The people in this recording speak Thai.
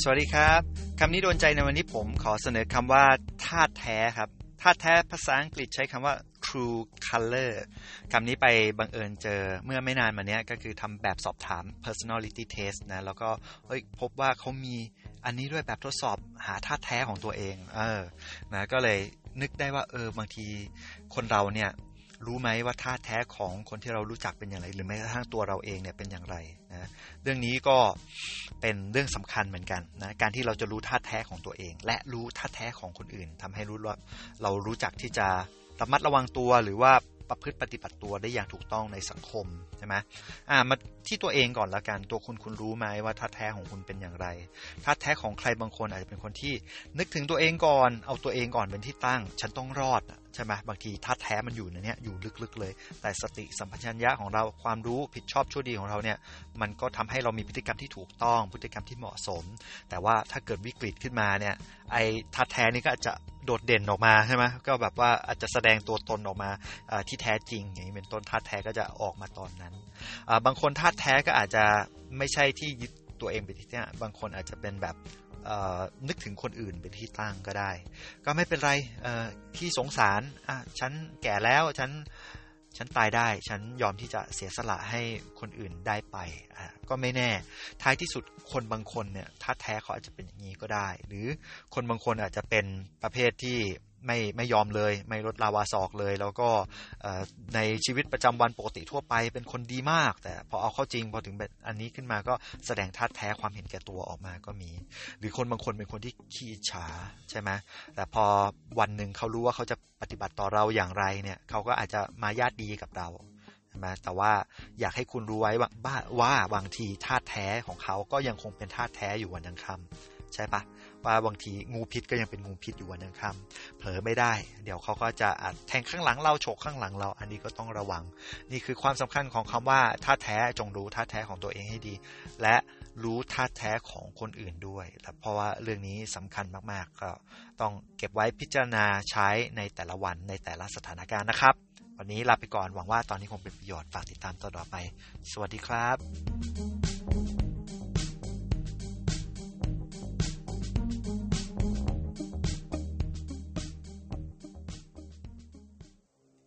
สวัสดีครับ คำนี้โดนใจในวันนี้ผมขอเสนอคำว่าธาตุแท้ครับธาตุแท้ภาษาอังกฤษใช้คำว่า true color คำนี้ไปบังเอิญเจอเมื่อไม่นานมานี้ก็คือทำแบบสอบถาม personality test นะ แล้วก็เฮ้ยพบว่าเขามีอันนี้ด้วยแบบทดสอบหาธาตุแท้ของตัวเอง เออ นะ ก็เลยนึกได้ว่าเออบางทีคนเราเนี่ย รู้ไหมว่าท่าแท้ของคนที่เรารู้จักเป็นอย่างไร หรือแม้กระทั่งตัวเราเองเนี่ยเป็นอย่างไรนะเรื่องนี้ก็เป็นเรื่องสำคัญเหมือนกันนะการที่เราจะรู้ท่าแท้ของตัวเอง และรู้ท่าแท้ของคนอื่นทำให้รู้ว่าเรารู้จักที่จะระมัดระวังตัวหรือว่า ประพฤติปฏิบัติตัวได้อย่างถูกต้องในสังคมใช่ไหมอ่ามาที่ตัวเองก่อนละกันตัวคุณคุณรู้ไหมว่าท่าแท้ของคุณเป็นอย่างไรท่าแท้ของใครบางคนอาจจะเป็นคนที่ นึกถึงตัวเองก่อน เอาตัวเองก่อนเป็นที่ตั้ง ฉันต้องรอดใช่ไหมบางทีท่าแท้มันอยู่ในนี้อยู่ลึกๆเลย แต่สติสัมปชัญญะของเราความรู้ผิดชอบชั่วดีของเราเนี่ยมันก็ทำให้เรามีพฤติกรรมที่ถูกต้องพฤติกรรมที่เหมาะสม แต่ว่าถ้าเกิดวิกฤตขึ้นมาเนี่ยไอ้ท่าแท้นี่ก็อาจจะ โดดเด่นออกมาใช่ไหมก็แบบว่าอาจจะแสดงตัวตนออกมาที่แท้จริง อย่างนี้เป็นต้นท่าแท้ก็จะออกมาตอนนั้น บางคนท่าแท้ก็อาจจะไม่ใช่ที่ยึดตัวเองเป็นที่ตั้งบางคนอาจจะเป็นแบบนึกถึงคนอื่นเป็นที่ตั้งก็ได้ ก็ไม่เป็นไรที่สงสารฉันแก่แล้วฉัน ฉันตายได้ ฉันยอมที่จะเสียสละให้คนอื่นได้ไป ก็ไม่แน่ ท้ายที่สุดคนบางคนเนี่ยถ้าแท้เขาอาจจะเป็นอย่างนี้ก็ได้ หรือคนบางคนอาจจะเป็นประเภทที่ไม่ไม่ยอมเลย ไม่ลดลาวาศอกเลย แล้วก็ในชีวิตประจำวันปกติทั่วไปเป็นคนดีมาก แต่พอเอาเข้าจริงพอถึงแบบอันนี้ขึ้นมาก็แสดงท่าแท้ความเห็นแก่ตัวออกมาก็มี หรือคนบางคนเป็นคนที่ขี้ฉาใช่ไหมแต่พอวันหนึ่งเขารู้ว่าเขาจะ ปฏิบัติต่อเราอย่างไรเนี่ยเขาก็อาจจะมาญาติดีกับเราใช่ไหมแต่ว่าอยากให้คุณรู้ไว้ว่าว่าบางทีท่าแท้ของเขาก็ยังคงเป็นท่าแท้อยู่วันยังคำ ใช่ปะว่าบางทีงูพิษก็ยังเป็นงูพิษอยู่วันยังคำเผลอไม่ได้ เดี๋ยวเขาก็จะแทงข้างหลังเราโฉกข้างหลังเรา อันนี้ก็ต้องระวัง นี่คือความสำคัญของคำว่าท่าแท้จงรู้ท่าแท้ของตัวเองให้ดี และรู้ท่าแท้ของคนอื่นด้วยเพราะว่าเรื่องนี้สำคัญมากๆ ก็ต้องเก็บไว้พิจารณาใช้ในแต่ละวันในแต่ละสถานการณ์นะครับ วันนี้ลาไปก่อนหวังว่าตอนนี้คงเป็นประโยชน์ฝากติดตามต่อไป สวัสดีครับ